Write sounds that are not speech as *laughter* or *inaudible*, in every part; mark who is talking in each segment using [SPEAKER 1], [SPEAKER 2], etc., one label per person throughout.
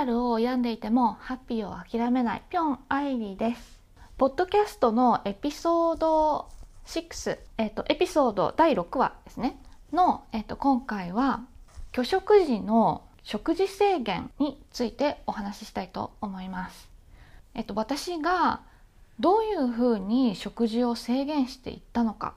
[SPEAKER 1] タルを病んでいてもハッピーを諦めない。ぴょん愛理です。ポッドキャストのエピソード6、えっと、エピソード第6話ですね。の、えっと、今回は拒食時の食事制限についてお話ししたいと思います。えっと、私がどういうふうに食事を制限していったのか。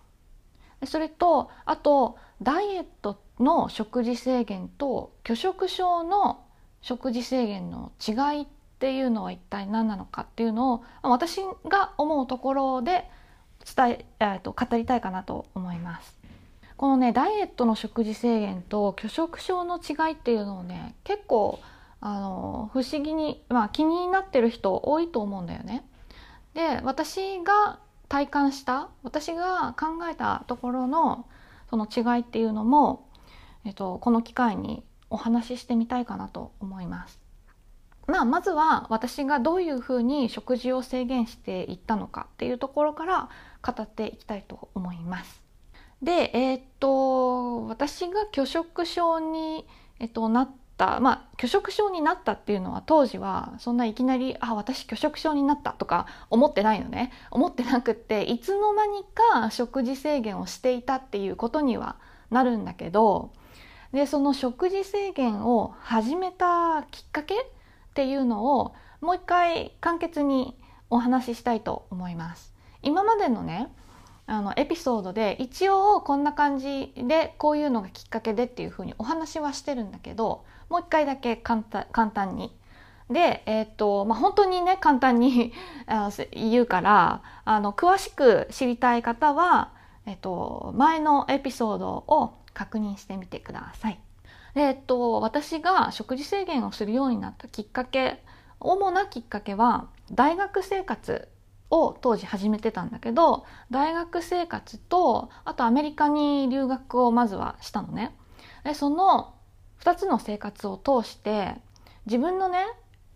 [SPEAKER 1] それとあとダイエットの食事制限と拒食症の食事制限の違いっていうのは一体何なのかっていうのを私が思うところで伝ええー、と語りたいかなと思います。このねダイエットの食事制限と拒食症の違いっていうのをね結構あの不思議に、まあ、気になってる人多いと思うんだよね。で私が体感した私が考えたところのその違いっていうのも、えっと、この機会にお話ししてみたいかなと思います。まあ、まずは私がどういうふうに食事を制限していったのかっていうところから語っていきたいと思います。で、えー、っと私が拒食症に、えっと、なったまあ拒食症になったっていうのは当時はそんないきなり「あ私拒食症になった」とか思ってないのね思ってなくっていつの間にか食事制限をしていたっていうことにはなるんだけどでその食事制限を始めたきっかけっていうのをもう一回簡潔にお話ししたいと思います。今までのねあのエピソードで一応こんな感じでこういうのがきっかけでっていうふうにお話はしてるんだけどもう一回だけ簡単に。で、えー、っとまあ、本当にね簡単に言うからあの詳しく知りたい方は、えっと、前のエピソードを確認してみてください。でえっと、私が食事制限をするようになったきっかけ主なきっかけは大学生活を当時始めてたんだけど大学生活とあとアメリカに留学をまずはしたのね。でその2つの生活を通して自分のね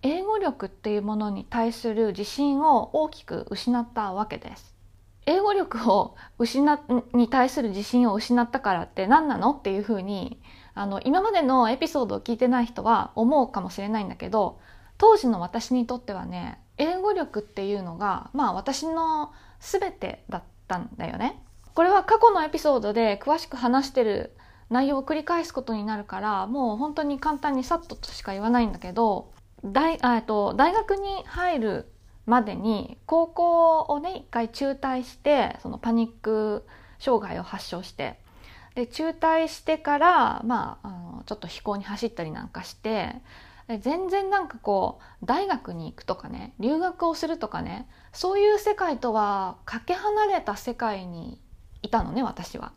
[SPEAKER 1] 英語力っていうものに対する自信を大きく失ったわけです。英語力を失に対する自信を失ったからって何なのっていうふうにあの今までのエピソードを聞いてない人は思うかもしれないんだけど当時の私にとってはね英語力っていうのがまあ私の全てだったんだよね。これは過去のエピソードで詳しく話してる内容を繰り返すことになるからもう本当に簡単にさっととしか言わないんだけど大あと大学に入るまでに高校をね一回中退してそのパニック障害を発症してで中退してからまああのちょっと飛行に走ったりなんかして全然なんかこう大学に行くとかね留学をするとかねそういう世界とはかけ離れた世界にいたのね私は。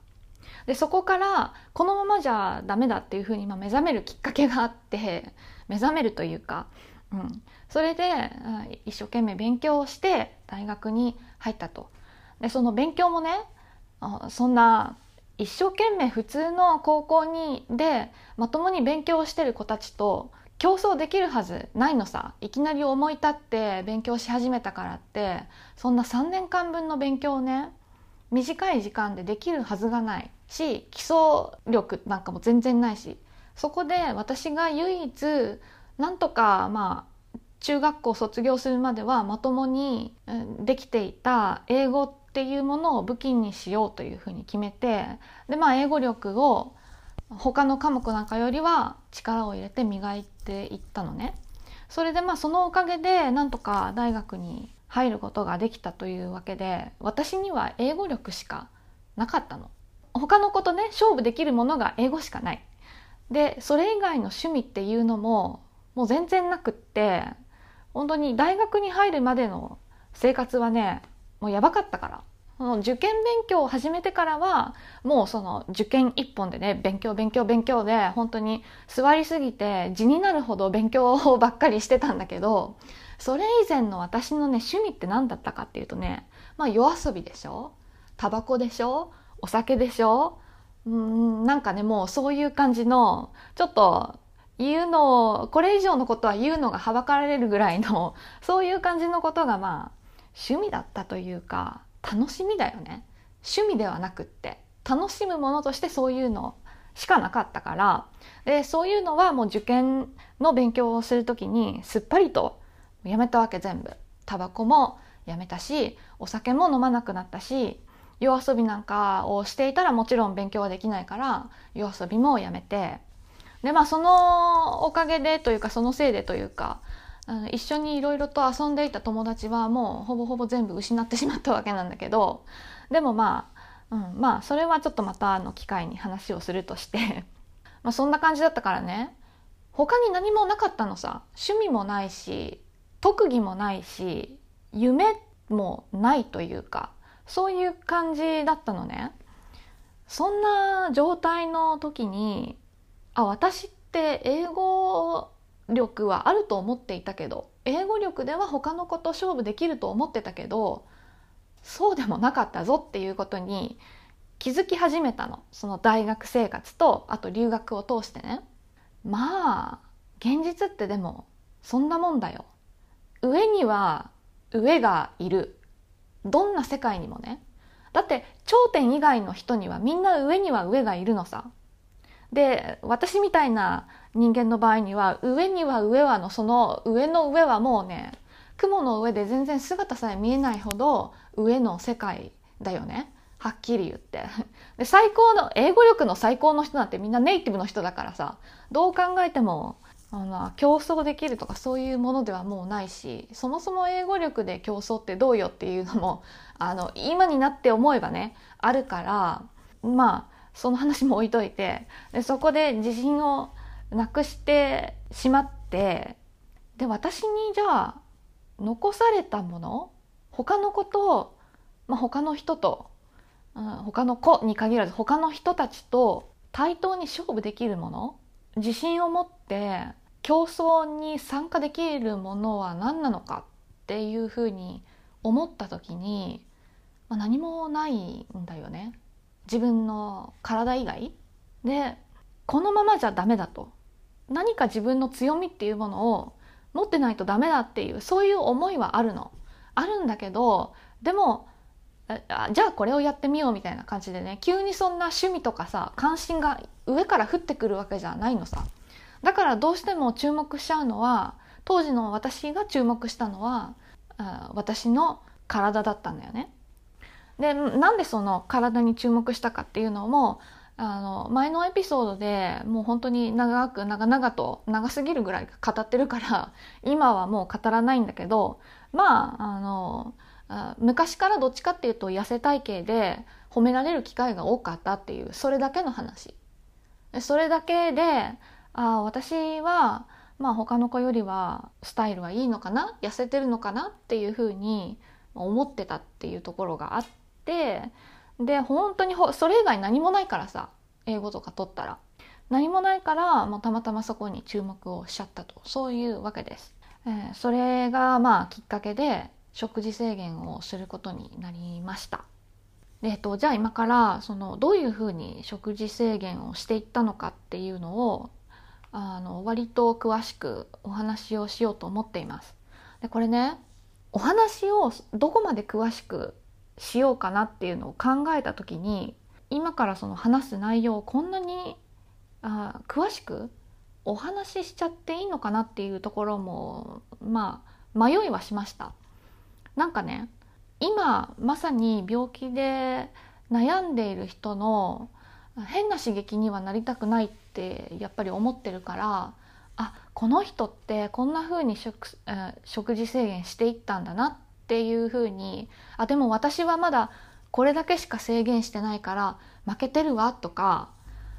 [SPEAKER 1] でそこからこのままじゃダメだっていうふうに目覚めるきっかけがあって目覚めるというかうん、それで一生懸命勉強をして大学に入ったと。でその勉強もねそんな一生懸命普通の高校にでまともに勉強してる子たちと競争できるはずないのさ。いきなり思い立って勉強し始めたからってそんな3年間分の勉強をね短い時間でできるはずがない。し基礎力なんかも全然ないし。そこで私が唯一なんとかまあ中学校卒業するまではまともにできていた英語っていうものを武器にしようというふうに決めてでまあ英語力を他の科目なんかよりは力を入れて磨いていったのね。それでまあそのおかげでなんとか大学に入ることができたというわけで私には英語力しかなかったの。他のことね勝負できるものが英語しかない。でそれ以外の趣味っていうのももう全然なくって本当に大学に入るまでの生活はねもうやばかったから。その受験勉強を始めてからはもうその受験一本でね勉強勉強勉強で本当に座りすぎて地になるほど勉強ばっかりしてたんだけどそれ以前の私のね趣味って何だったかっていうとねまあ夜遊びでしょタバコでしょお酒でしょうんなんかねもうそういう感じのちょっと言うのをこれ以上のことは言うのがはばかられるぐらいの *laughs* そういう感じのことがまあ趣味だったというか楽しみだよね。趣味ではなくって楽しむものとしてそういうのしかなかったから。でそういうのはもう受験の勉強をする時にすっぱりとやめたわけ全部。タバコもやめたしお酒も飲まなくなったし夜遊びなんかをしていたらもちろん勉強はできないから夜遊びもやめてでまあそのおかげでというかそのせいでというか一緒にいろいろと遊んでいた友達はもうほぼほぼ全部失ってしまったわけなんだけどでもまあ、うん、まあそれはちょっとまたの機会に話をするとして *laughs* まあそんな感じだったからね。他に何もなかったのさ。趣味もないし特技もないし夢もないというかそういう感じだったのね。そんな状態の時にあ私って英語力はあると思っていたけど英語力では他の子と勝負できると思ってたけどそうでもなかったぞっていうことに気づき始めたの。その大学生活とあと留学を通してね。まあ現実ってでもそんなもんだよ。上には上がいる。どんな世界にもね。だって頂点以外の人にはみんな上には上がいるのさ。で私みたいな人間の場合には上には上はのその上の上はもうね雲の上で全然姿さえ見えないほど上の世界だよね。はっきり言って。*laughs* で最高の英語力の最高の人なんてみんなネイティブの人だからさどう考えてもあの競争できるとかそういうものではもうないしそもそも英語力で競争ってどうよっていうのもあの今になって思えばねあるからまあその話も置いといてでそこで自信をなくしてしまってで私にじゃあ残されたもの他の子と、まあ、他の人と、うん、他の子に限らず他の人たちと対等に勝負できるもの自信を持って競争に参加できるものは何なのかっていうふうに思った時に、まあ、何もないんだよね。自分の体以外でこのままじゃダメだと。何か自分の強みっていうものを持ってないとダメだっていうそういう思いはあるの。あるんだけどでもじゃあこれをやってみようみたいな感じでね急にそんな趣味とかさ関心が上から降ってくるわけじゃないのさ。だからどうしても注目しちゃうのは当時の私が注目したのは私の体だったんだよね。でなんでその体に注目したかっていうのもあの前のエピソードでもう本当に長く長々と長すぎるぐらい語ってるから今はもう語らないんだけどまああの昔からどっちかっていうと痩せ体型で褒められる機会が多かったっていうそれだけの話。それだけであ私はまあ他の子よりはスタイルはいいのかな？痩せてるのかな？っていうふうに思ってたっていうところがあってで本当にそれ以外何もないからさ英語とか取ったら。何もないからもうたまたまそこに注目をしちゃったと。そういうわけです、えー、それがまあきっかけで食事制限をすることになりました。で、えっと、じゃあ今からそのどういうふうに食事制限をしていったのかっていうのをあの割と詳しくお話をしようと思っています。でこれねお話をどこまで詳しくしようかなっていうのを考えた時に今からその話す内容をこんなにあ詳しくお話ししちゃっていいのかなっていうところもまあ迷いはしました。なんかね今まさに病気で悩んでいる人の変な刺激にはなりたくないってやっぱり思ってるからあこの人ってこんな風に食,、食事制限していったんだなっていうふうにあでも私はまだこれだけしか制限してないから負けてるわとか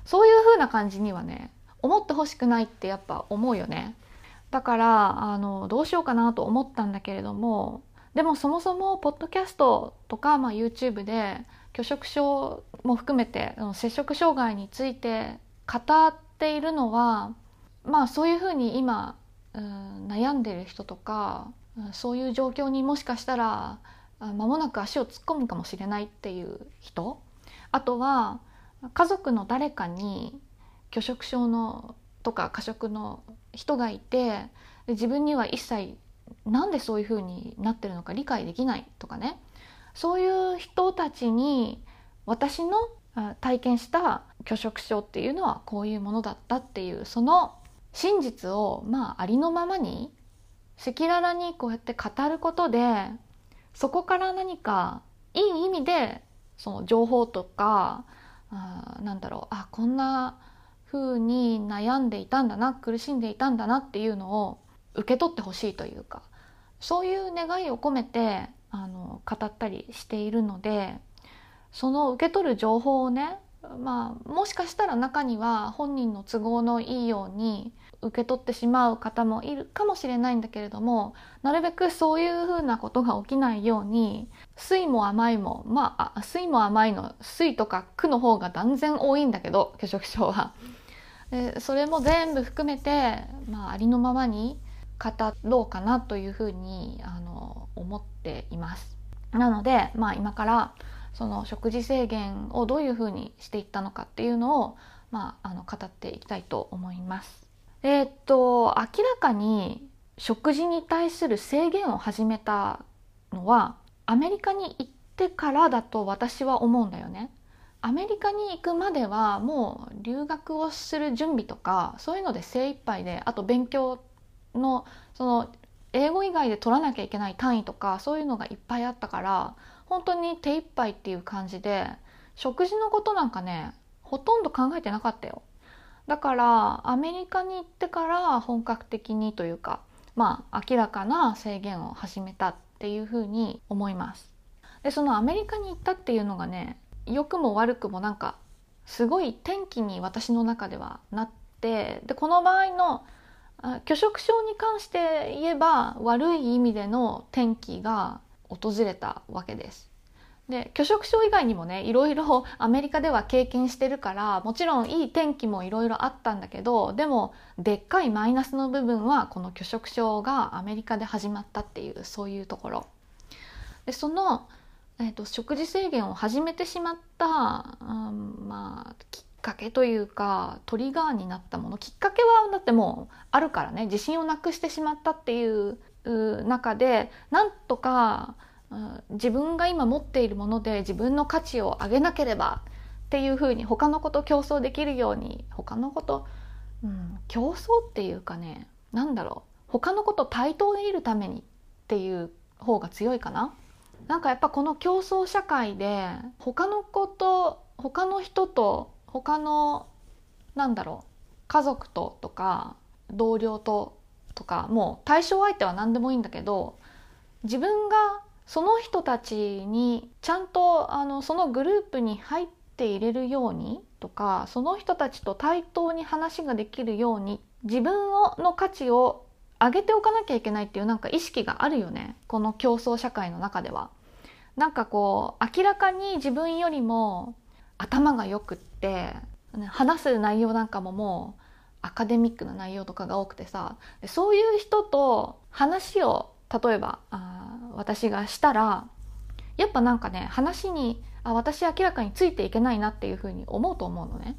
[SPEAKER 1] そういうふうな感じにはね思ってほしくないってやっぱ思うよね。だからあのどうしようかなと思ったんだけれどもでもそもそもポッドキャストとか、まあ、YouTube で拒食症も含めて摂食障害について語っているのはまあそういうふうに今、うん、悩んでる人とかそういう状況にもしかしたら間もなく足を突っ込むかもしれないっていう人。あとは家族の誰かに拒食症のとか過食の人がいて自分には一切なんでそういうふうになってるのか理解できないとかね。そういう人たちに私の体験した拒食症っていうのはこういうものだったっていうその真実をまあありのままに赤裸々にこうやって語ることでそこから何かいい意味でその情報とかあなんだろうあこんな風に悩んでいたんだな苦しんでいたんだなっていうのを受け取ってほしいというかそういう願いを込めてあの語ったりしているのでその受け取る情報をねまあもしかしたら中には本人の都合のいいように受け取ってしまう方もいるかもしれないんだけれどもなるべくそういうふうなことが起きないように酸いも甘いもまあ酸いも甘いの酸とか苦の方が断然多いんだけど拒食症は。でそれも全部含めて、まあ、ありのままに語ろうかなというふうにあの思っています。なので、まあ、今からその食事制限をどういうふうにしていったのかっていうのを、まあ、あの語っていきたいと思います。えー、っと明らかに食事に対する制限を始めたのはアメリカに行ってからだと私は思うんだよね。アメリカに行くまではもう留学をする準備とかそういうので精一杯であと勉強のその英語以外で取らなきゃいけない単位とかそういうのがいっぱいあったから本当に手一杯っていう感じで食事のことなんかねほとんど考えてなかったよだからアメリカに行ってから本格的にというかまあ明らかな制限を始めたっていうふうに思いますでそのアメリカに行ったっていうのがね良くも悪くもなんかすごい転機に私の中ではなってでこの場合の拒食症に関して言えば悪い意味での転機が訪れたわけです。で拒食症以外にもねいろいろ *laughs* アメリカでは経験してるからもちろんいい天気もいろいろあったんだけどでもでっかいマイナスの部分はこの拒食症がアメリカで始まったっていうそういうところ。でその、えーと、食事制限を始めてしまった、うん、まあきっかけというかトリガーになったもの。きっかけはだってもうあるからね自信をなくしてしまったっていう中でなんとか自分が今持っているもので自分の価値を上げなければっていうふうに他の子と競争できるように他の子と、うん、競争っていうかね何だろう他の子と対等でいるためにっていう方が強いかな。なんかやっぱこの競争社会で他の子と他の人と他のなんだろう家族ととか同僚ととかもう対象相手は何でもいいんだけど自分がその人たちにちゃんとあのそのグループに入っていれるようにとかその人たちと対等に話ができるように自分をの価値を上げておかなきゃいけないっていうなんか意識があるよねこの競争社会の中では。なんかこう明らかに自分よりも頭がよくって話す内容なんかももうアカデミックな内容とかが多くてさそういう人と話を例えばあ私がしたらやっぱなんかね話にあ私明らかについていけないなっていうふうに思うと思うのね。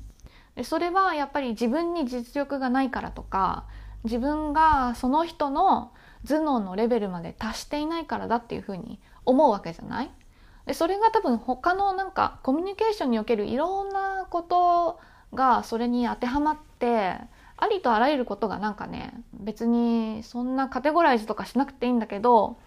[SPEAKER 1] でそれはやっぱり自分に実力がないからとか自分がその人の頭脳のレベルまで達していないからだっていうふうに思うわけじゃない？でそれが多分他のなんかコミュニケーションにおけるいろんなことがそれに当てはまってありとあらゆることがなんかね別にそんなカテゴライズとかしなくていいんだけど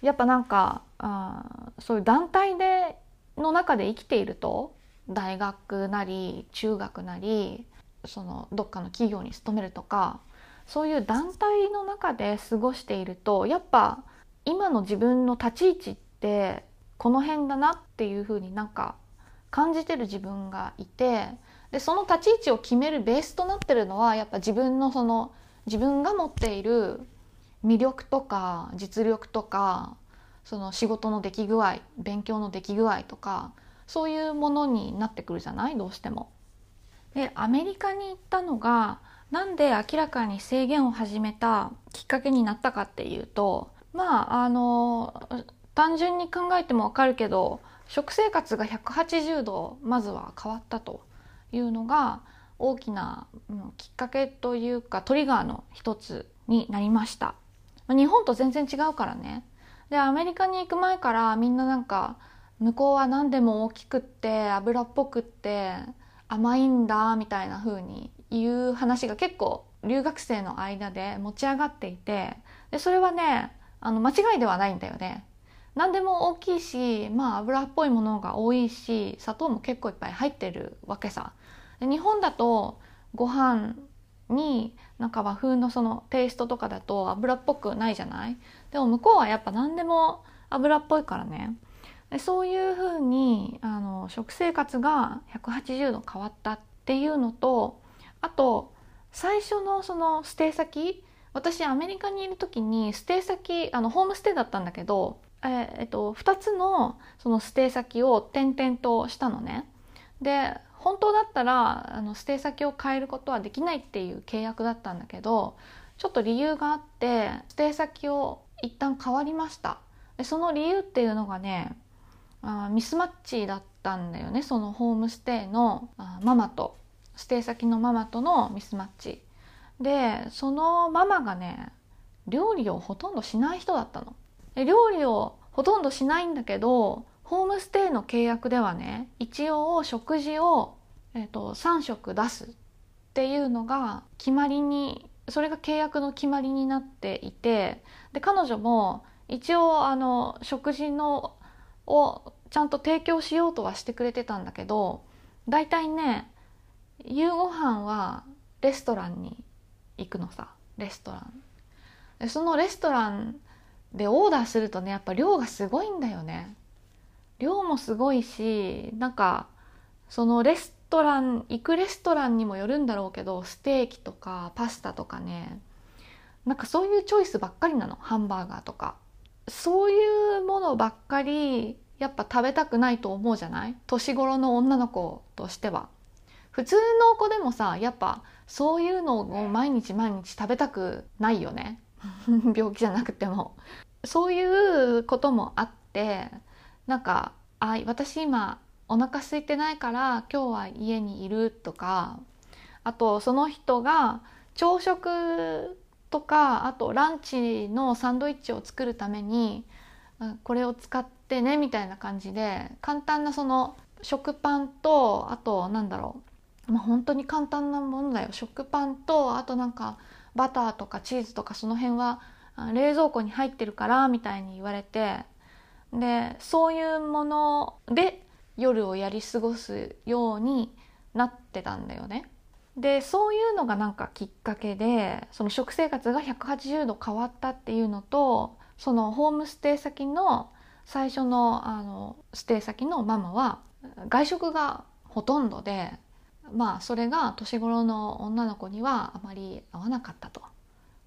[SPEAKER 1] やっぱなんかあそういう団体での中で生きていると大学なり中学なりそのどっかの企業に勤めるとかそういう団体の中で過ごしているとやっぱ今の自分の立ち位置ってこの辺だなっていうふうになんか感じてる自分がいてでその立ち位置を決めるベースとなってるのはやっぱ自分のその自分が持っている魅力とか実力とかその仕事の出来具合勉強の出来具合とかそういうものになってくるじゃない？どうしても。でアメリカに行ったのがなんで明らかに制限を始めたきっかけになったかっていうとまああの単純に考えてもわかるけど食生活が180度まずは変わったというのが大きな、きっかけというかトリガーの一つになりました。日本と全然違うからね。でアメリカに行く前からみんななんか向こうは何でも大きくって油っぽくって甘いんだみたいな風に言う話が結構留学生の間で持ち上がっていてでそれはねあの間違いではないんだよね。何でも大きいし、まあ、油っぽいものが多いし砂糖も結構いっぱい入ってるわけさ。で日本だとご飯になんか和風のそのテイストとかだと油っぽくないじゃない？でも向こうはやっぱ何でも油っぽいからね。でそういうふうにあの食生活が180度変わったっていうのとあと最初のそのステイ先？私アメリカにいる時にステイ先あのホームステイだったんだけど、えー、えっと、2つのそのステイ先を転々としたのね。で本当だったらあのステイ先を変えることはできないっていう契約だったんだけどちょっと理由があってステイ先を一旦変わりました。でその理由っていうのがねあミスマッチだったんだよね。そのホームステイのあママとステイ先のママとのミスマッチ。でそのママがね料理をほとんどしない人だったの。料理をほとんどしないんだけどホームステイの契約ではね一応食事を、えーと、3食出すっていうのが決まりにそれが契約の決まりになっていてで彼女も一応あの食事のをちゃんと提供しようとはしてくれてたんだけど大体ね夕ご飯はレストランに行くのさレストラン。でそのレストランでオーダーするとねやっぱ量がすごいんだよね。量もすごいしなんかそのレストラン行くレストランにもよるんだろうけどステーキとかパスタとかねなんかそういうチョイスばっかりなのハンバーガーとか。そういうものばっかりやっぱ食べたくないと思うじゃない？年頃の女の子としては。普通の子でもさやっぱそういうのを毎日毎日食べたくないよね。*laughs* 病気じゃなくても。そういうこともあってなんかあ私今お腹空いてないから今日は家にいるとかあとその人が朝食とかあとランチのサンドイッチを作るためにこれを使ってねみたいな感じで簡単なその食パンとあとなんだろう、まあ、本当に簡単なものだよ。食パンとあとなんかバターとかチーズとかその辺は冷蔵庫に入ってるからみたいに言われてでそういうもので夜をやり過ごすようになってたんだよね。でそういうのがなんかきっかけでその食生活が180度変わったっていうのとそのホームステイ先の最初のあのステイ先のママは外食がほとんどでまあそれが年頃の女の子にはあまり合わなかったと。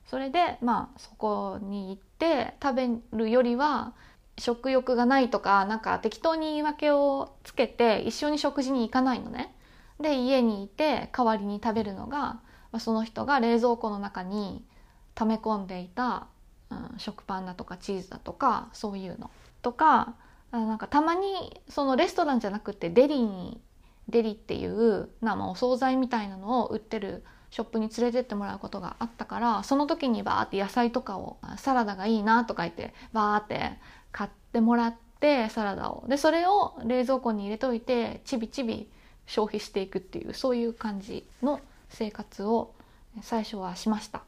[SPEAKER 1] それでまあそこに行って食べるよりは食欲がないとかなんか適当に言い訳をつけて一緒に食事に行かないのね。で家にいて代わりに食べるのがまその人が冷蔵庫の中に溜め込んでいた、うん、食パンだとかチーズだとかそういうのとかなんかたまにそのレストランじゃなくてデリにデリっていうな、まあ、お惣菜みたいなのを売ってるショップに連れてってもらうことがあったからその時にバーって野菜とかをサラダがいいなとか言ってバーって買ってもらってサラダをでそれを冷蔵庫に入れといてちびちび消費していくっていうそういう感じの生活を最初はしました。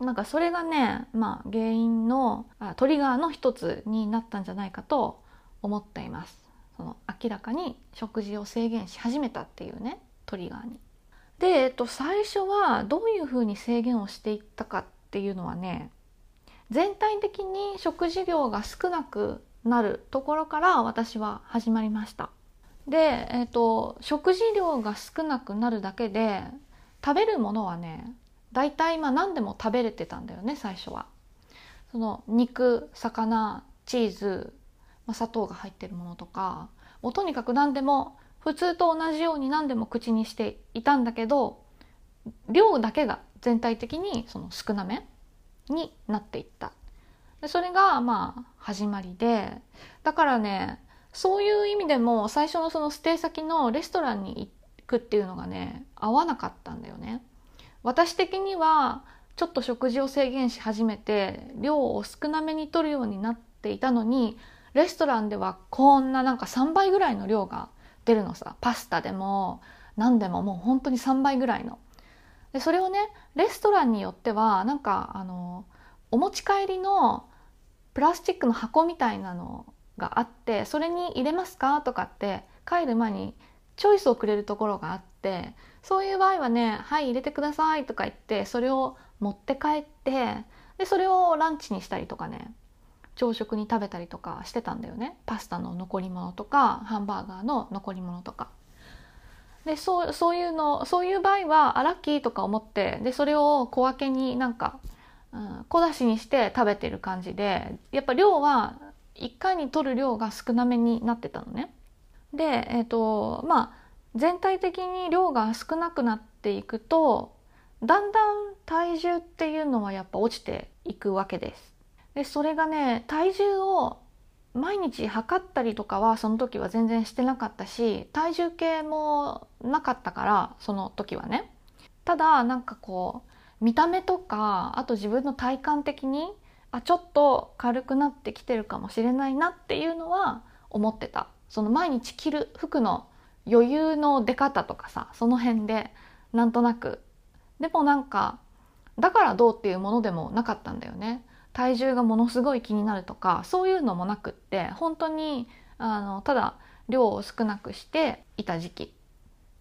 [SPEAKER 1] なんかそれがねまあ原因のトリガーの一つになったんじゃないかと思っています。その明らかに食事を制限し始めたっていうねトリガーに。で、えっと、最初はどういうふうに制限をしていったかっていうのはね全体的に食事量が少なくなるところから私は始まりました。で、えーと、食事量が少なくなるだけで食べるものはね大体今何でも食べれてたんだよね最初は。その肉魚チーズ、まあ、砂糖が入ってるものとかもうとにかく何でも普通と同じように何でも口にしていたんだけど量だけが全体的にその少なめになっていった。でそれがまあ始まりでだからねそういう意味でも最初のそのステイ先のレストランに行くっていうのがね合わなかったんだよね。私的にはちょっと食事を制限し始めて量を少なめに取るようになっていたのにレストランではこんななんか3倍ぐらいの量が出るのさ。パスタでも何でももう本当に3倍ぐらいの。でそれをねレストランによってはなんかあのお持ち帰りのプラスチックの箱みたいなのがあってそれに入れますか？とかって帰る前にチョイスをくれるところがあってそういう場合はね「はい入れてください」とか言ってそれを持って帰ってでそれをランチにしたりとかね。朝食に食べたりとかしてたんだよねパスタの残り物とかハンバーガーの残り物とか。でそうそういうのそういう場合はあラッキーとか思ってでそれを小分けになんか、うん、小出しにして食べてる感じでやっぱ量は1回に取る量が少なめになってたのね。でえっ、ー、とまあ全体的に量が少なくなっていくとだんだん体重っていうのはやっぱ落ちていくわけです。でそれがね体重を毎日測ったりとかはその時は全然してなかったし体重計もなかったからその時はね。ただなんかこう見た目とかあと自分の体感的にあちょっと軽くなってきてるかもしれないなっていうのは思ってた。その毎日着る服の余裕の出方とかさその辺でなんとなく。でもなんかだからどうっていうものでもなかったんだよね。体重がものすごい気になるとかそういうのもなくって本当にあのただ量を少なくしていた時期。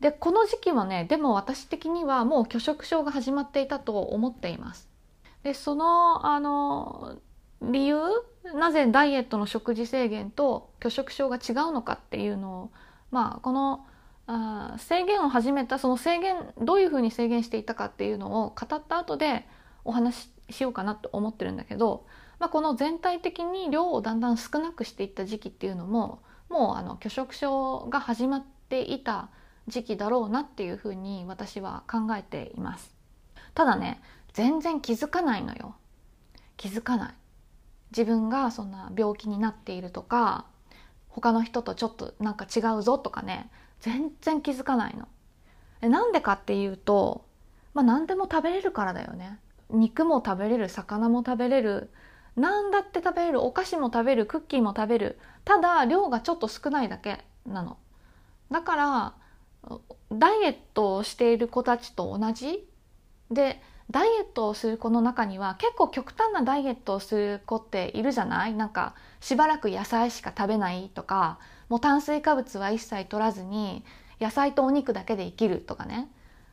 [SPEAKER 1] でこの時期はねでも私的にはもう拒食症が始まっていたと思っています。でそのあの理由なぜダイエットの食事制限と拒食症が違うのかっていうのをまあこのあ制限を始めたその制限どういうふうに制限していたかっていうのを語った後でお話ししようかなと思ってるんだけど、まあ、この全体的に量をだんだん少なくしていった時期っていうのももうあの拒食症が始まっていた時期だろうなっていうふうに私は考えています。ただね全然気づかないのよ。気づかない。自分がそんな病気になっているとか他の人とちょっとなんか違うぞとかね全然気づかないの。なんでかっていうと、まあ、何でも食べれるからだよね。肉も食べれる魚も食べれる。何だって食べれるお菓子も食べるクッキーも食べる。ただ量がちょっと少ないだけなの。だからダイエットをしている子たちと同じでダイエットをする子の中には結構極端なダイエットをする子っているじゃない？なんかしばらく野菜しか食べないとかもう炭水化物は一切取らずに野菜とお肉だけで生きるとかね。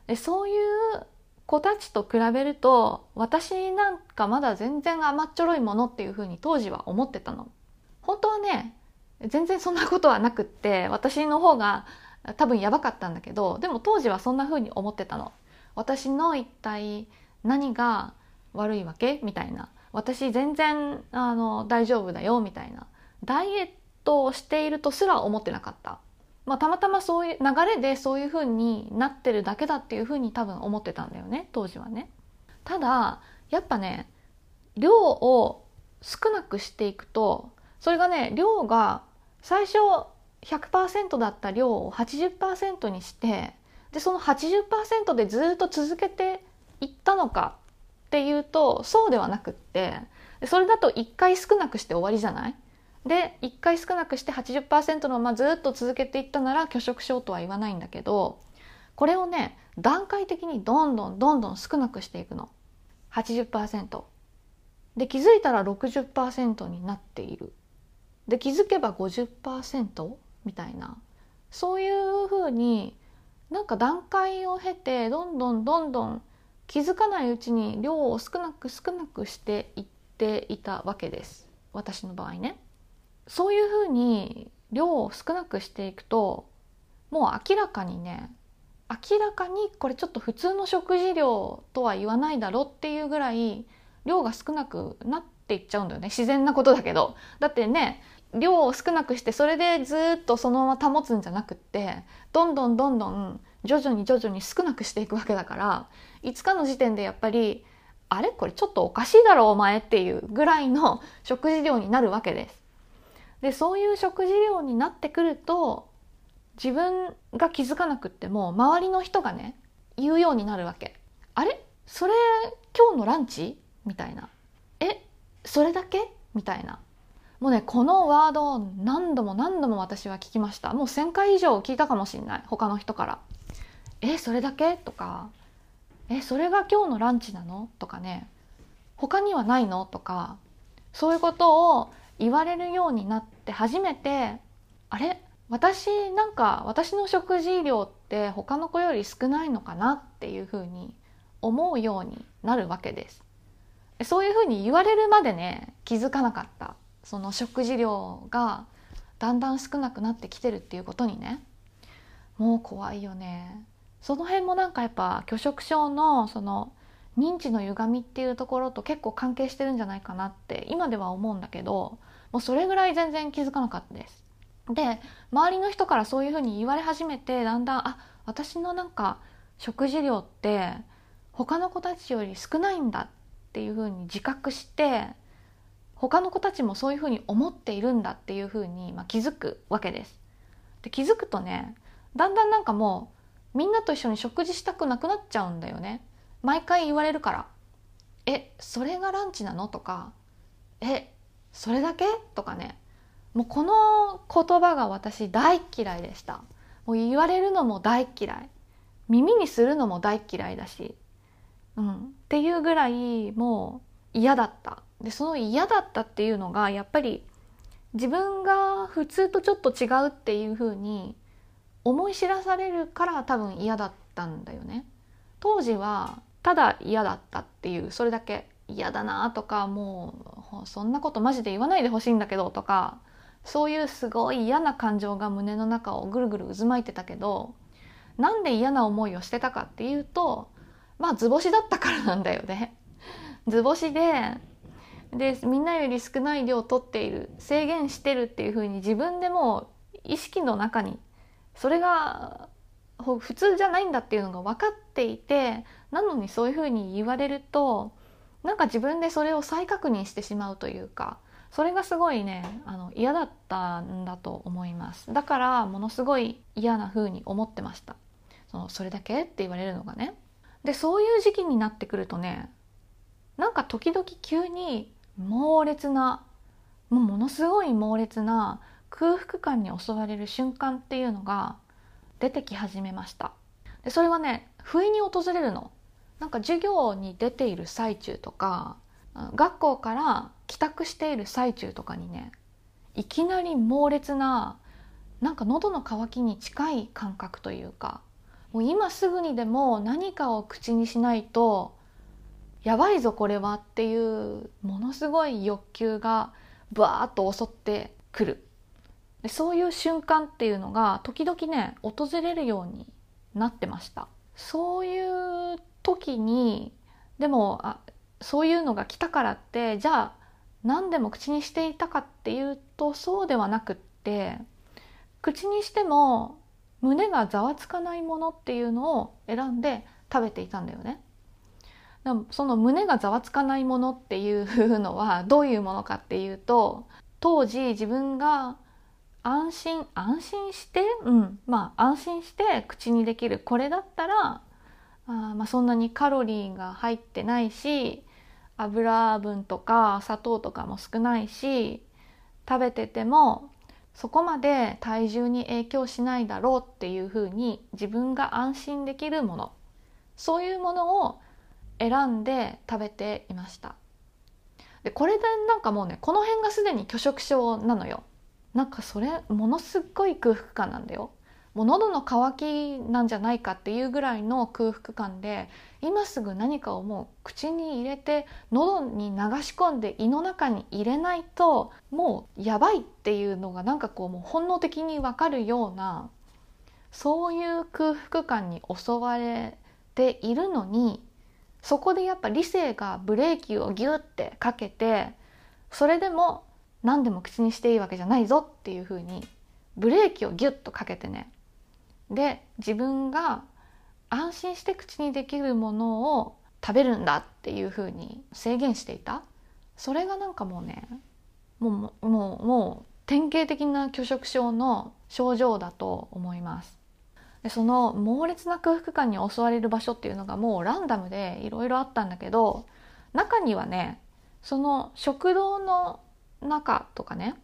[SPEAKER 1] でそういう子たちと比べると私なんかまだ全然甘っちょろいものっていうふうに当時は思ってたの。本当はね全然そんなことはなくって私の方が多分やばかったんだけどでも当時はそんな風に思ってたの。私の一体何が悪いわけ？みたいな私全然あの大丈夫だよ？みたいなダイエットをしているとすら思ってなかった。まあ、たまたまそういう流れでそういう風になってるだけだっていう風に多分思ってたんだよね当時はね。ただやっぱね量を少なくしていくとそれがね量が最初100%だった量を80%にしてでその80%でずっと続けていったのかっていうとそうではなくってそれだと1回少なくして終わりじゃない？で1回少なくして80%のままずっと続けていったなら拒食症とは言わないんだけどこれをね段階的にどんどんどんどん少なくしていくの。80%で気づいたら60%になっている。で気づけば50%みたいな。そういうふうになんか段階を経てどんどんどんどん気づかないうちに量を少なく少なくしていっていたわけです。私の場合ね。そういうふうに量を少なくしていくともう明らかにね明らかにこれちょっと普通の食事量とは言わないだろうっていうぐらい量が少なくなっていっちゃうんだよね自然なことだけどだってね量を少なくしてそれでずっとそのまま保つんじゃなくってどんどんどんどん徐々に徐々に少なくしていくわけだから5日の時点でやっぱりあれ？これちょっとおかしいだろお前っていうぐらいの食事量になるわけです。でそういう食事量になってくると自分が気づかなくっても周りの人がね言うようになるわけ。あれ？それ今日のランチ？みたいな。え？それだけ？みたいな。もうねこのワードを何度も何度も私は聞きました。もう1,000回以上聞いたかもしれない他の人から。えそれだけ?」とか「えそれが今日のランチなの?」とかね「他にはないの?」とかそういうことを言われるようになって初めてあれ？私なんか私の食事量って他の子より少ないのかなっていうふうに思うようになるわけです。そういうふうに言われるまでね気づかなかった。その食事量がだんだん少なくなってきてるっていうことにね。もう怖いよね。その辺もなんかやっぱ拒食症のその認知の歪みっていうところと結構関係してるんじゃないかなって今では思うんだけどもうそれぐらい全然気づかなかったです。で周りの人からそういうふうに言われ始めてだんだんあ私のなんか食事量って他の子たちより少ないんだっていうふうに自覚して他の子たちもそういうふうに思っているんだっていうふうに、まあ、気づくわけです。で気づくとねだんだんなんかもうみんなと一緒に食事したくなくなっちゃうんだよね。毎回言われるから「えそれがランチなの?」とか「えそれだけ?」とかね。もうこの言葉が私大嫌いでした。もう言われるのも大嫌い。耳にするのも大嫌いだし、うん、っていうぐらいもう嫌だった。でその嫌だったっていうのがやっぱり自分が普通とちょっと違うっていうふうに思い知らされるから多分嫌だったんだよね。当時はただ嫌だったっていうそれだけ。嫌だなとかもうそんなことマジで言わないでほしいんだけどとかそういうすごい嫌な感情が胸の中をぐるぐる渦巻いてたけどなんで嫌な思いをしてたかっていうとまあ図星だったからなんだよね。図星ででみんなより少ない量を取っている制限してるっていうふうに自分でも意識の中にそれが普通じゃないんだっていうのが分かっていてなのにそういうふうに言われるとなんか自分でそれを再確認してしまうというかそれがすごいねあの嫌だったんだと思います。だからものすごい嫌な風に思ってました。そのそれだけって言われるのがね。でそういう時期になってくるとねなんか時々急に猛烈なもうものすごい猛烈な空腹感に襲われる瞬間っていうのが出てき始めました。でそれはね不意に訪れるの。なんか授業に出ている最中とか学校から帰宅している最中とかにねいきなり猛烈ななんか喉の渇きに近い感覚というかもう今すぐにでも何かを口にしないとやばいぞこれはっていうものすごい欲求がバーッと襲ってくる。でそういう瞬間っていうのが時々ね訪れるようになってました。そういう時にでもあそういうのが来たからってじゃあ何でも口にしていたかっていうとそうではなくって口にしても胸がざわつかないものっていうのを選んで食べていたんだよね。その胸がざわつかないものっていうのはどういうものかっていうと当時自分が安心安心してうんまあ安心して口にできるこれだったらあまあそんなにカロリーが入ってないし油分とか砂糖とかも少ないし食べててもそこまで体重に影響しないだろうっていうふうに自分が安心できるもの。そういうものを選んで食べていました。でこれでなんかもうねこの辺がすでに拒食症なのよ。なんかそれものすっごい空腹感なんだよ。もう喉の渇きなんじゃないかっていうぐらいの空腹感で今すぐ何かをもう口に入れて喉に流し込んで胃の中に入れないともうやばいっていうのがなんかこうもう本能的にわかるようなそういう空腹感に襲われているのにそこでやっぱ理性がブレーキをギュッてかけてそれでも何でも口にしていいわけじゃないぞっていうふうにブレーキをギュッとかけてねで自分が安心して口にできるものを食べるんだっていうふうに制限していた。それがなんかもうねもうもうもう典型的な拒食症の症状だと思います。でその猛烈な空腹感に襲われる場所っていうのがもうランダムでいろいろあったんだけど中にはねその食堂の中とかね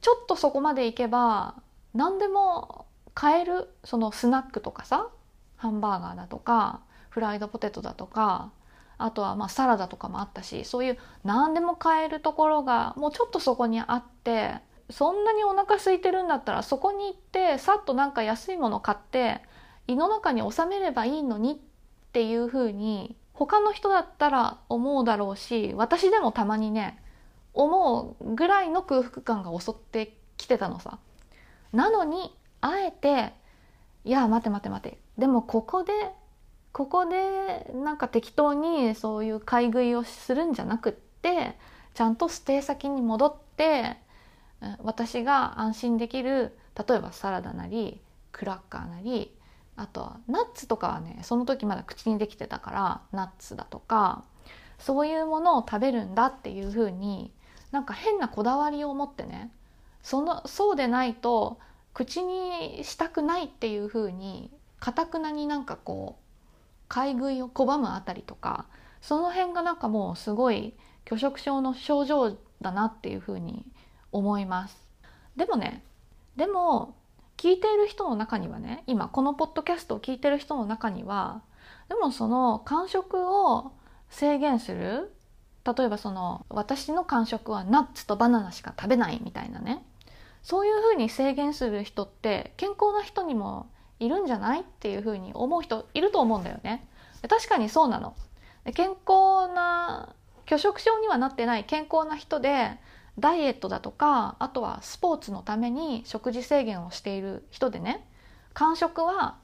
[SPEAKER 1] ちょっとそこまで行けば何でも買えるそのスナックとかさハンバーガーだとかフライドポテトだとかあとはまあサラダとかもあったしそういう何でも買えるところがもうちょっとそこにあってそんなにお腹空いてるんだったらそこに行ってさっとなんか安いもの買って胃の中に収めればいいのにっていうふうに他の人だったら思うだろうし私でもたまにね思うぐらいの空腹感が襲ってきてたのさ。なのにあえていや待て待て待て。でもここでここでなんか適当にそういう買い食いをするんじゃなくってちゃんとステイ先に戻って私が安心できる例えばサラダなりクラッカーなりあとはナッツとかはねその時まだ口にできてたからナッツだとかそういうものを食べるんだっていうふうになんか変なこだわりを持ってねそのそうでないと口にしたくないっていうふうにかたくなになんかこう買い食いを拒むあたりとかその辺がなんかもうすごい拒食症の症状だなっていうふうに思います。でもねでも聞いている人の中にはね今このポッドキャストを聞いてる人の中にはでもその間食を制限する例えばその私の間食はナッツとバナナしか食べないみたいなねそういうふうに制限する人って健康な人にもいるんじゃないっていうふうに思う人いると思うんだよね。確かにそうなの。健康な拒食症にはなってない健康な人でダイエットだとかあとはスポーツのために食事制限をしている人でね間食は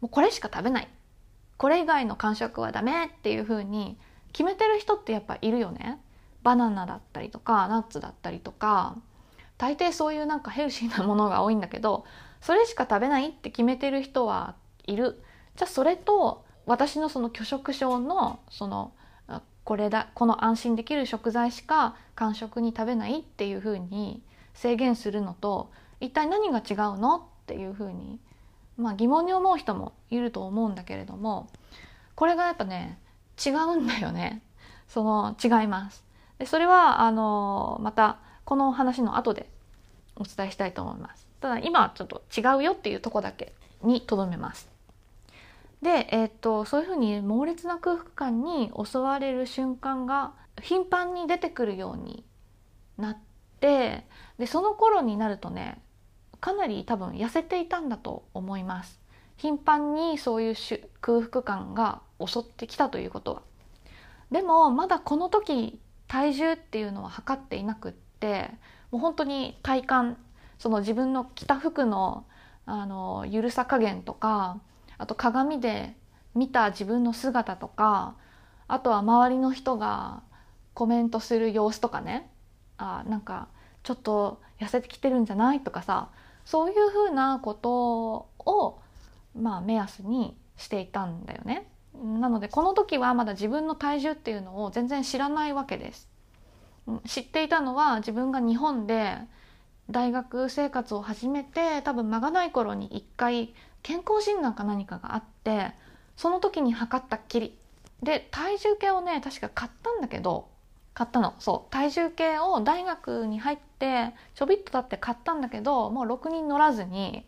[SPEAKER 1] もうこれしか食べないこれ以外の間食はダメっていうふうに決めてる人ってやっぱいるよね。バナナだったりとかナッツだったりとか大抵そういうなんかヘルシーなものが多いんだけどそれしか食べないって決めてる人はいるじゃあそれと私のその拒食症のそのこれだこの安心できる食材しか間食に食べないっていうふうに制限するのと一体何が違うのっていうふうに、まあ、疑問に思う人もいると思うんだけれどもこれがやっぱね違うんだよねその違います。でそれはあのまたこの話の後でお伝えしたいと思います。ただ今ちょっと違うよっていうとこだけにとどめます。で、えー、っとそういうふうに猛烈な空腹感に襲われる瞬間が頻繁に出てくるようになってでその頃になるとねかなり多分痩せていたんだと思います。頻繁にそういう空腹感が襲ってきたということは。でもまだこの時体重っていうのは測っていなくってもう本当に体感その自分の着た服のあの緩さ加減とかあと鏡で見た自分の姿とかあとは周りの人がコメントする様子とかねあなんかちょっと痩せてきてるんじゃないとかさそういうふうなことをまあ目安にしていたんだよね。なのでこの時はまだ自分の体重っていうのを全然知らないわけです。知っていたのは自分が日本で大学生活を始めて多分間がない頃に一回健康診断か何かがあってその時に測ったっきり。で体重計をね確か買ったんだけど買ったの。そう。体重計を大学に入ってちょびっと経って買ったんだけどもう6人乗らずに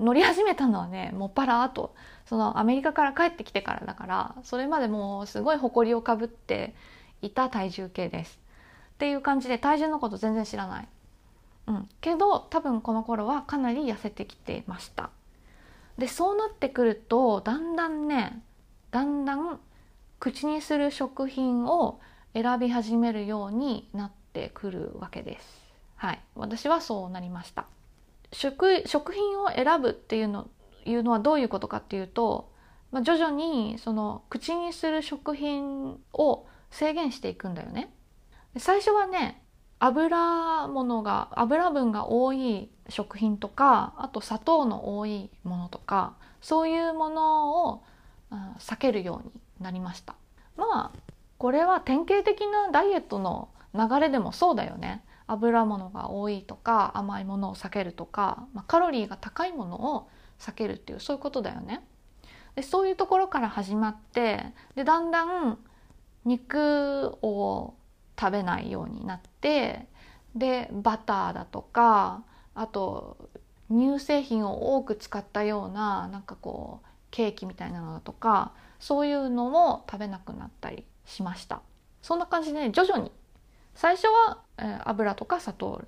[SPEAKER 1] 乗り始めたのはねもっぱらあと。そのアメリカから帰ってきてからだからそれまでもうすごい誇りをかぶっていた体重計です。っていう感じで体重のこと全然知らない。うん、けど多分この頃はかなり痩せてきてました。でそうなってくるとだんだんねだんだん口にする食品を選び始めるようになってくるわけです。はい。私はそうなりました。食食品を選ぶっていうのいうのはどういうことかっていうと、まあ、徐々にその口にする食品を制限していくんだよね。最初はね油物が油分が多い食品とかあと砂糖の多いものとかそういうものを避けるようになりました。まあこれは典型的なダイエットの流れでもそうだよね。油物が多いとか甘いものを避けるとか、まあ、カロリーが高いものを避けるっていうそういうことだよね。でそういうところから始まってでだんだん肉を食べないようになってでバターだとかあと乳製品を多く使ったようななんかこうケーキみたいなのだとかそういうのも食べなくなったりしました。そんな感じで、ね、徐々に。最初は、えー、油とか砂糖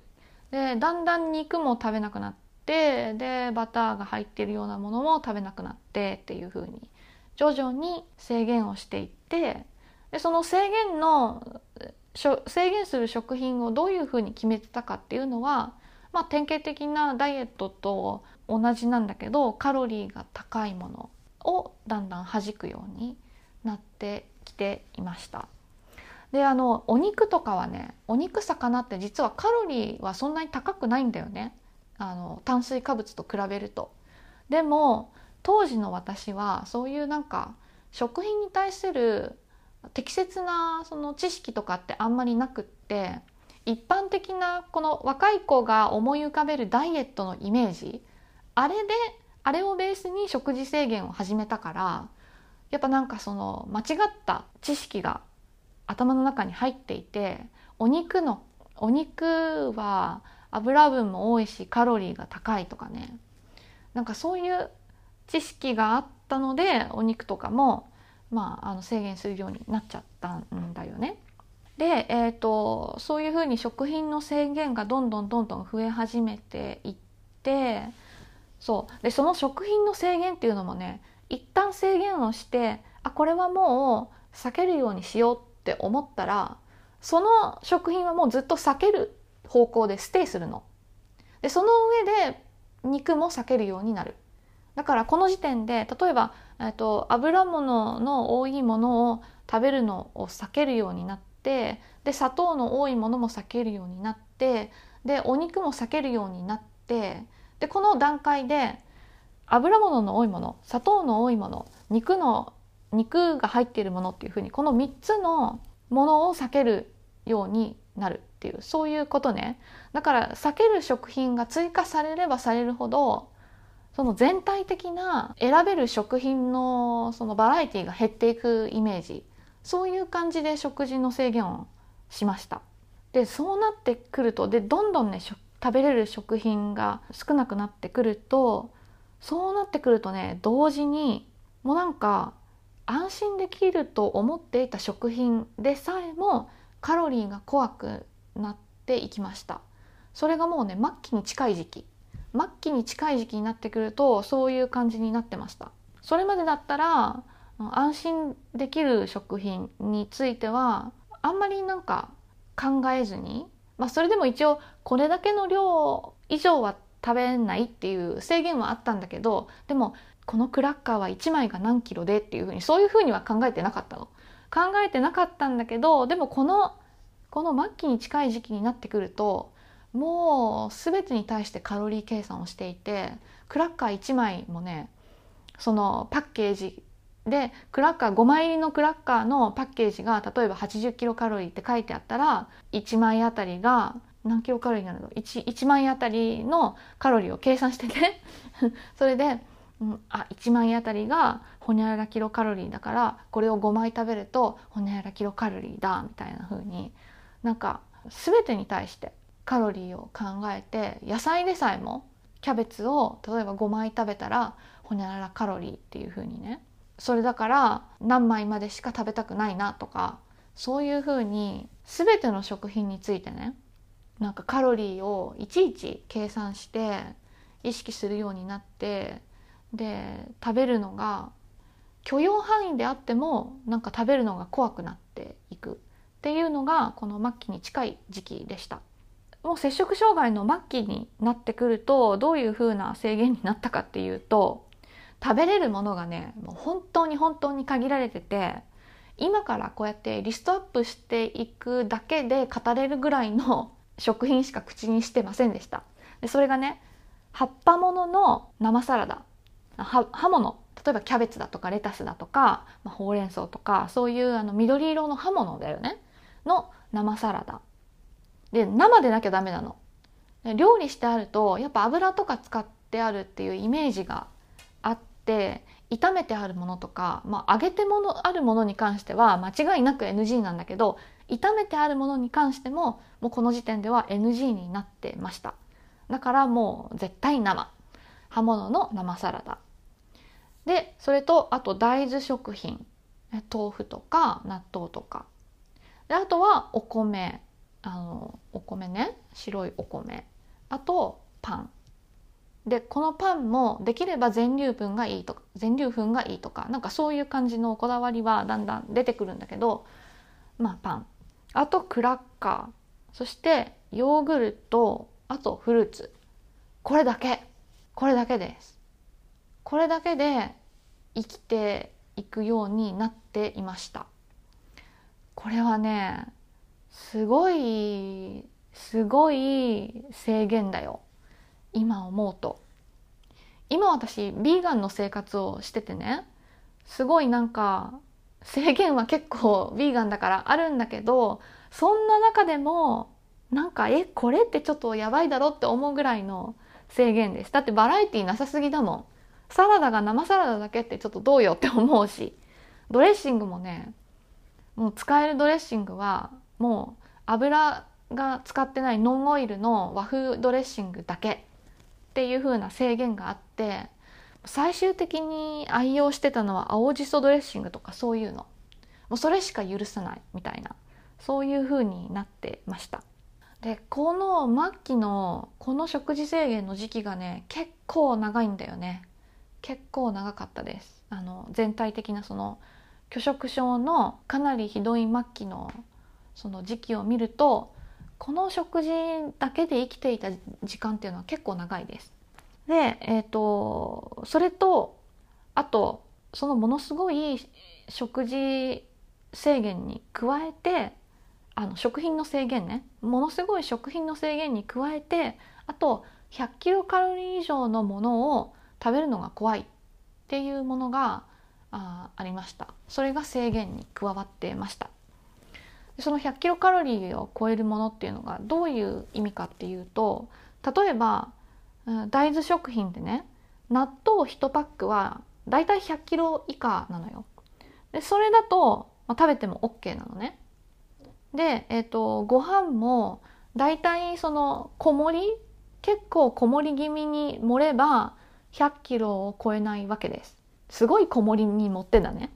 [SPEAKER 1] でだんだん肉も食べなくなってでバターが入っているようなものも食べなくなってっていう風に徐々に制限をしていってでその制限の制限する食品をどういうふうに決めてたかっていうのは、まあ、典型的なダイエットと同じなんだけどカロリーが高いものをだんだん弾くようになってきていました。であのお肉とかはねお肉魚って実はカロリーはそんなに高くないんだよねあの炭水化物と比べると。でも当時の私はそういうなんか食品に対する適切なその知識とかってあんまりなくって一般的なこの若い子が思い浮かべるダイエットのイメージあれであれをベースに食事制限を始めたからやっぱなんかその間違った知識が頭の中に入っていてお肉のお肉は油分も多いしカロリーが高いとかね。なんかそういう知識があったのでお肉とかもまあ、あの制限するようになっちゃったんだよね。で、えーと、そういうふうに食品の制限がどんどんどんどん増え始めていってそうでその食品の制限っていうのもね一旦制限をしてあこれはもう避けるようにしようって思ったらその食品はもうずっと避ける方向でステイするの。でその上で肉も避けるようになる。だからこの時点で例えばえっと、油物の多いものを食べるのを避けるようになってで砂糖の多いものも避けるようになってでお肉も避けるようになってでこの段階で油物の多いもの砂糖の多いもの肉の肉が入っているものっていうふうにこの3つのものを避けるようになるっていうそういうことね。だから避ける食品が追加されればされるほどその全体的な選べる食品のそのバラエティが減っていくイメージ。そういう感じで食事の制限をしました。でそうなってくるとでどんどんね食べれる食品が少なくなってくるとそうなってくるとね同時にもうなんか安心できると思っていた食品でさえもカロリーが怖くなっていきました。それがもうね末期に近い時期。末期に近い時期になってくるとそういう感じになってましたそれまでだったら安心できる食品についてはあんまりなんか考えずに、まあ、それでも一応これだけの量以上は食べないっていう制限はあったんだけどでもこのクラッカーは1枚が何キロでっていうふうにそういうふうには考えてなかったの。考えてなかったんだけどでもこのこの末期に近い時期になってくるともう全てに対してカロリー計算をしていてクラッカー1枚もねそのパッケージでクラッカー5枚入りのクラッカーのパッケージが例えば80キロカロリーって書いてあったら1枚あたりが何キロカロリーになるの？1, 1枚あたりのカロリーを計算してね。*laughs* それで、うん、あ1枚あたりがほにゃららキロカロリーだからこれを5枚食べるとほにゃららキロカロリーだみたいな風になんか全てに対してカロリーを考えて野菜でさえもキャベツを例えば5枚食べたらほにゃららカロリーっていう風にねそれだから何枚までしか食べたくないなとかそういう風に全ての食品についてねなんかカロリーをいちいち計算して意識するようになってで食べるのが許容範囲であってもなんか食べるのが怖くなっていくっていうのがこの末期に近い時期でした。もう摂食障害の末期になってくるとどういうふうな制限になったかっていうと食べれるものがねもう本当に本当に限られてて今からこうやってリストアップしていくだけで語れるぐらいの *laughs* 食品しか口にしてませんでした。でそれがね葉っぱものの生サラダ葉物例えばキャベツだとかレタスだとか、まあ、ほうれん草とかそういうあの緑色の葉物だよねの生サラダで生でなきゃダメなの。料理してあるとやっぱ油とか使ってあるっていうイメージがあって炒めてあるものとか、まあ、揚げてものあるものに関しては間違いなく NG なんだけど炒めてあるものに関してももうこの時点では NG になってました。だからもう絶対生。刃物の生サラダ。でそれとあと大豆食品。豆腐とか納豆とか。であとはお米。あのお米ね。白いお米。あとパン。でこのパンもできれば全粒粉がいいとか全粒粉がいいとかなんかそういう感じのこだわりはだんだん出てくるんだけどまあパン。あとクラッカー。そしてヨーグルト。あとフルーツ。これだけ。これだけです。これだけで生きていくようになっていました。これはねすごいすごい制限だよ。今思うと。今私ビーガンの生活をしててねすごいなんか制限は結構 *laughs* ビーガンだからあるんだけどそんな中でもなんかえこれってちょっとやばいだろって思うぐらいの制限です。だってバラエティーなさすぎだもん。サラダが生サラダだけってちょっとどうよって思うし。ドレッシングもねもう使えるドレッシングはもう油が使ってないノンオイルの和風ドレッシングだけっていう風な制限があって最終的に愛用してたのは青じそドレッシングとかそういうの。もうそれしか許さないみたいな。そういう風になってました。でこの末期のこの食事制限の時期がね結構長いんだよね。結構長かったです。あの全体的なその拒食症のかなりひどい末期のその時期を見るとこの食事だけで生きていた時間っていうのは結構長いです。で、えーと、それとあとそのものすごい食事制限に加えてあの食品の制限ね。ものすごい食品の制限に加えてあと100キロカロリー以上のものを食べるのが怖いっていうものがあありました。それが制限に加わってました。その100キロカロリーを超えるものっていうのがどういう意味かっていうと例えば大豆食品でね納豆1パックはだいたい100キロ以下なのよでそれだと、まあ、食べても OK なのねで、えーと、ご飯もだいたいその小盛り結構小盛り気味に盛れば100キロを超えないわけです。すごい小盛りに盛ってんだね。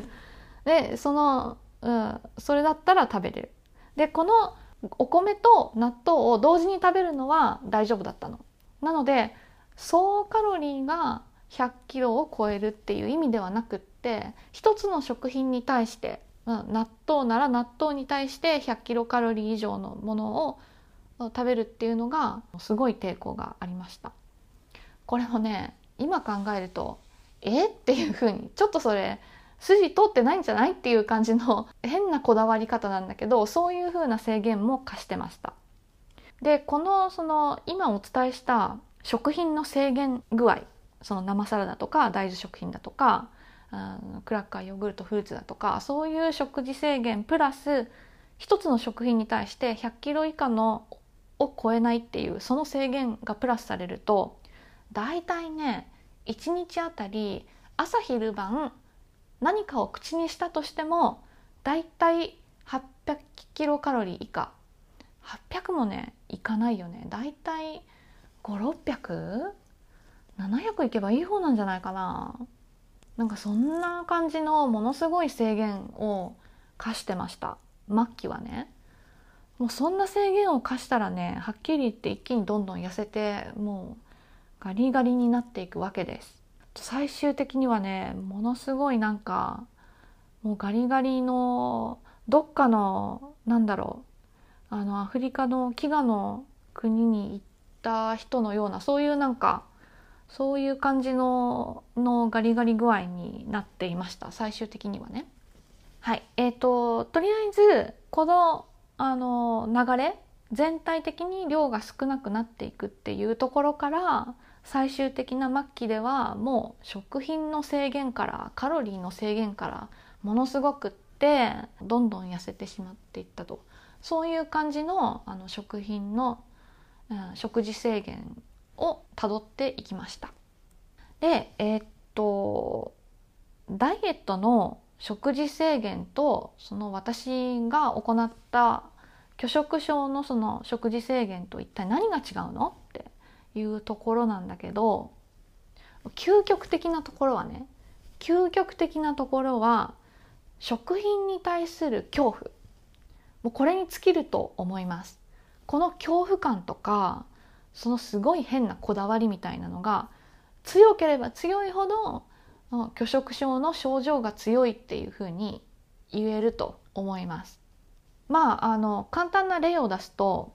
[SPEAKER 1] *laughs* でその、うん、それだったら食べれる。でこのお米と納豆を同時に食べるのは大丈夫だったの。なので総カロリーが100キロを超えるっていう意味ではなくって一つの食品に対して、うん、納豆なら納豆に対して100キロカロリー以上のものを食べるっていうのがすごい抵抗がありました。これもね今考えるとえ？っていうふうにちょっとそれ筋通ってないんじゃないっていう感じの *laughs* 変なこだわり方なんだけどそういうふうな制限も課してました。でこのその今お伝えした食品の制限具合その生サラダとか大豆食品だとかクラッカーヨーグルトフルーツだとかそういう食事制限プラス一つの食品に対して100キロ以下のを超えないっていうその制限がプラスされると大体ね1日あたり朝昼晩何かを口にしたとしても大体800キロカロリー以下。800もねいかないよね。大体500600 700いけばいい方なんじゃないかな。なんかそんな感じのものすごい制限を課してました。末期はね。もうそんな制限を課したらねはっきり言って一気にどんどん痩せてもうガリガリになっていくわけです。最終的にはねものすごいなんかもうガリガリのどっかのなんだろうあのアフリカの飢餓の国に行った人のようなそういうなんかそういう感じののガリガリ具合になっていました最終的にはね。はいえーと、とりあえずこのあの流れ全体的に量が少なくなっていくっていうところから最終的な末期ではもう食品の制限からカロリーの制限からものすごくってどんどん痩せてしまっていったとそういう感じのあの食品の、うん、食事制限をたどっていきました。でえー、っとダイエットの食事制限とその私が行った拒食症のその食事制限と一体何が違うの？っていうところなんだけど究極的なところはね究極的なところは食品に対する恐怖。もうこれに尽きると思います。この恐怖感とかそのすごい変なこだわりみたいなのが強ければ強いほど拒食症の症状が強いっていうふうに言えると思います。まああの簡単な例を出すと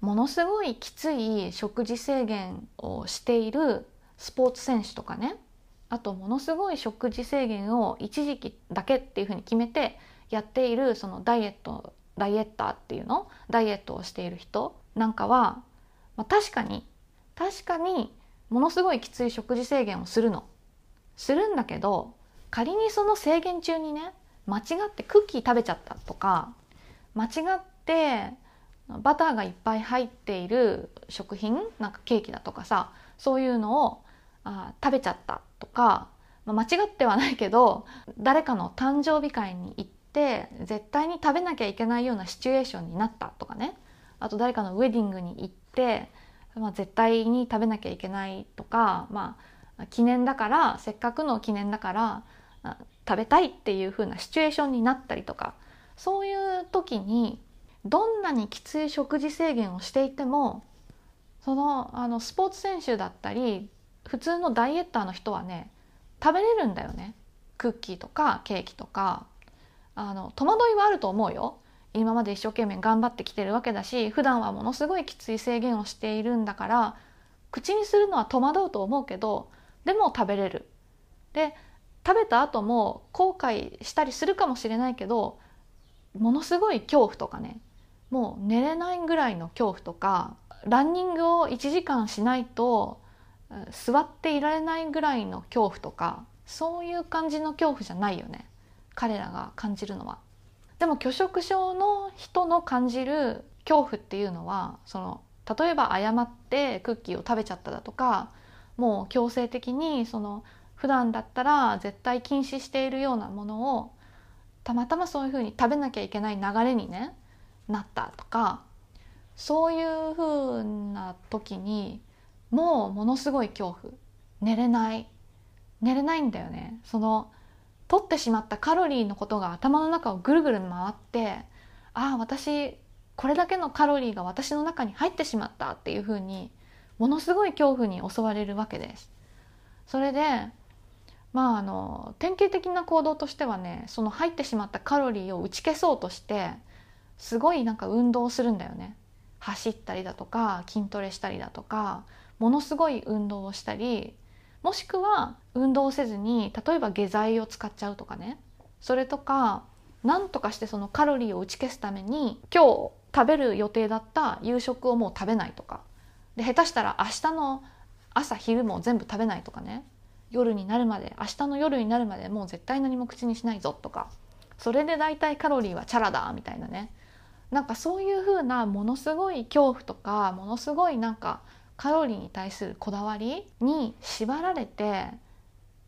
[SPEAKER 1] ものすごいきつい食事制限をしているスポーツ選手とかね。あとものすごい食事制限を一時期だけっていうふうに決めてやっているそのダイエットダイエッターっていうの？ダイエットをしている人？なんかは、まあ、確かに確かにものすごいきつい食事制限をするの。するんだけど仮にその制限中にね間違ってクッキー食べちゃったとか間違ってバターがいっぱい入っている食品なんかケーキだとかさそういうのをあ食べちゃったとか、まあ、間違ってはないけど誰かの誕生日会に行って絶対に食べなきゃいけないようなシチュエーションになったとかね。あと誰かのウェディングに行って、まあ、絶対に食べなきゃいけないとか、まあ、記念だからせっかくの記念だから食べたいっていう風なシチュエーションになったりとかそういう時にどんなにきつい食事制限をしていてもそのあのスポーツ選手だったり普通のダイエッターの人はね食べれるんだよね。クッキーとかケーキとか。あの戸惑いはあると思うよ。今まで一生懸命頑張ってきてるわけだし普段はものすごいきつい制限をしているんだから口にするのは戸惑うと思うけどでも食べれる。で食べた後も後悔したりするかもしれないけどものすごい恐怖とかねもう寝れないぐらいの恐怖とかランニングを1時間しないと座っていられないぐらいの恐怖とかそういう感じの恐怖じゃないよね彼らが感じるのは。でも拒食症の人の感じる恐怖っていうのはその例えば誤ってクッキーを食べちゃっただとかもう強制的にその普段だったら絶対禁止しているようなものをたまたまそういうふうに食べなきゃいけない流れにねなったとかそういうふうな時にもうものすごい恐怖。寝れない。寝れないんだよね。その取ってしまったカロリーのことが頭の中をぐるぐる回ってああ私これだけのカロリーが私の中に入ってしまったっていうふうにものすごい恐怖に襲われるわけです。それでまああの典型的な行動としてはねその入ってしまったカロリーを打ち消そうとしてすごいなんか運動するんだよね。走ったりだとか筋トレしたりだとかものすごい運動をしたりもしくは運動せずに例えば下剤を使っちゃうとかね。それとか何とかしてそのカロリーを打ち消すために今日食べる予定だった夕食をもう食べないとか。で下手したら明日の朝昼も全部食べないとかね。夜になるまで明日の夜になるまでもう絶対何も口にしないぞとか。それで大体カロリーはチャラだみたいなね。なんかそういう風なものすごい恐怖とかものすごいなんかカロリーに対するこだわりに縛られて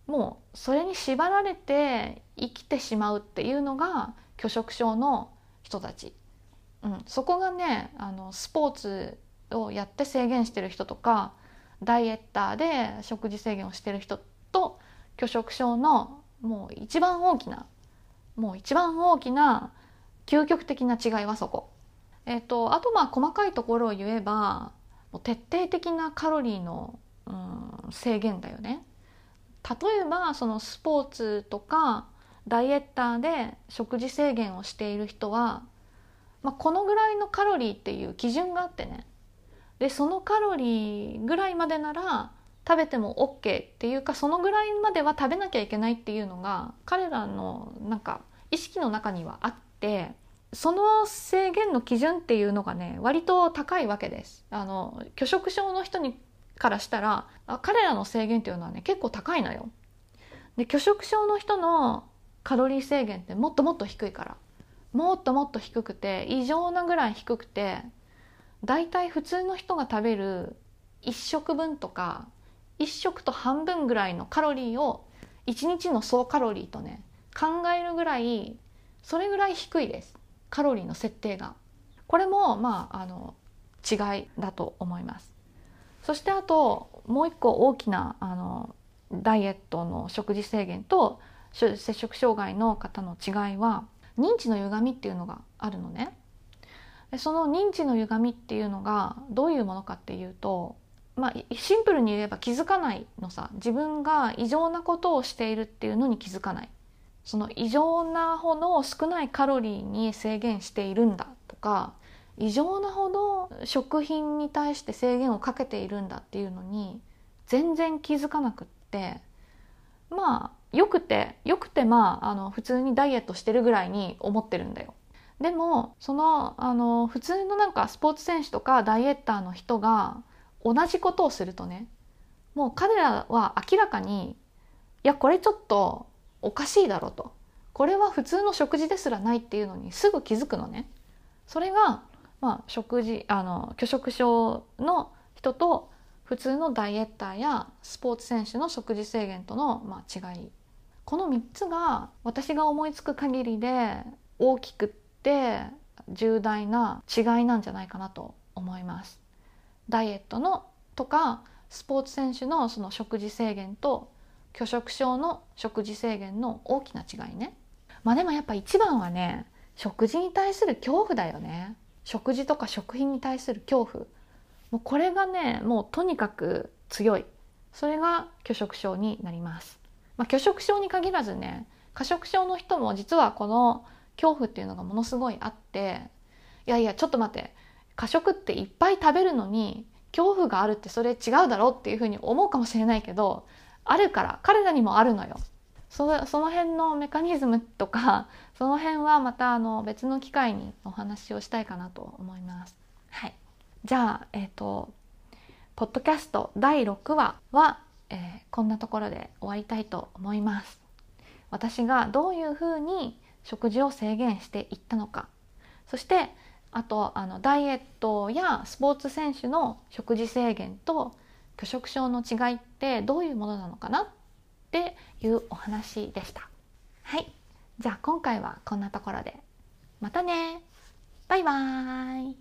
[SPEAKER 1] もうそれに縛られて生きてしまうっていうのが拒食症の人たち、うん、そこがねあのスポーツをやって制限してる人とかダイエッターで食事制限をしてる人と拒食症のもう一番大きなもう一番大きな究極的な違いはそこ。えっ、とあとまあ細かいところを言えばもう徹底的なカロリーの、うん、制限だよね。例えばそのスポーツとかダイエッターで食事制限をしている人は、まあ、このぐらいのカロリーっていう基準があってねでそのカロリーぐらいまでなら食べても OK っていうかそのぐらいまでは食べなきゃいけないっていうのが彼らのなんか意識の中にはあってその制限の基準っていうのがね割と高いわけです。あの拒食症の人にからしたら彼らの制限っていうのはね結構高いのよ。で拒食症の人のカロリー制限ってもっともっと低いから。もっともっと低くて異常なぐらい低くてだいたい普通の人が食べる1食分とか1食と半分ぐらいのカロリーを1日の総カロリーとね考えるぐらいそれぐらい低いです。カロリーの設定が。これもまああの違いだと思います。そしてあともう一個大きなあのダイエットの食事制限と摂食障害の方の違いは認知の歪みっていうのがあるのね。その認知の歪みっていうのがどういうものかっていうと、まあ、シンプルに言えば気づかないのさ。自分が異常なことをしているっていうのに気づかない。その異常なほど少ないカロリーに制限しているんだとか異常なほど食品に対して制限をかけているんだっていうのに全然気づかなくってまあよくてよくてまああの普通にダイエットしてるぐらいに思ってるんだよ。でもそのあの普通のなんかスポーツ選手とかダイエッターの人が同じことをするとねもう彼らは明らかにいやこれちょっとおかしいだろうとこれは普通の食事ですらないっていうのにすぐ気づくのね。それが、まあ、食事あの拒食症の人と普通のダイエッターやスポーツ選手の食事制限との、まあ、違いこの3つが私が思いつく限りで大きくって重大な違いなんじゃないかなと思います。ダイエットのとかスポーツ選手のその食事制限と拒食症の食事制限の大きな違いね。まあでもやっぱ一番はね食事に対する恐怖だよね。食事とか食品に対する恐怖。もうこれがねもうとにかく強い。それが拒食症になります。まあ、拒食症に限らずね過食症の人も実はこの恐怖っていうのがものすごいあっていやいやちょっと待って過食っていっぱい食べるのに恐怖があるってそれ違うだろうっていうふうに思うかもしれないけどあるから彼らにもあるのよ。そその辺のメカニズムとか *laughs* その辺はまたあの別の機会にお話をしたいかなと思います。はい、じゃあ、えっ、ー、とポッドキャスト第6話は、えー、こんなところで終わりたいと思います。私がどういうふうに食事を制限していったのかそしてあとあのダイエットやスポーツ選手の食事制限と拒食症の違いってどういうものなのかなっていうお話でした。はい。じゃあ今回はこんなところで。またねバイバーイ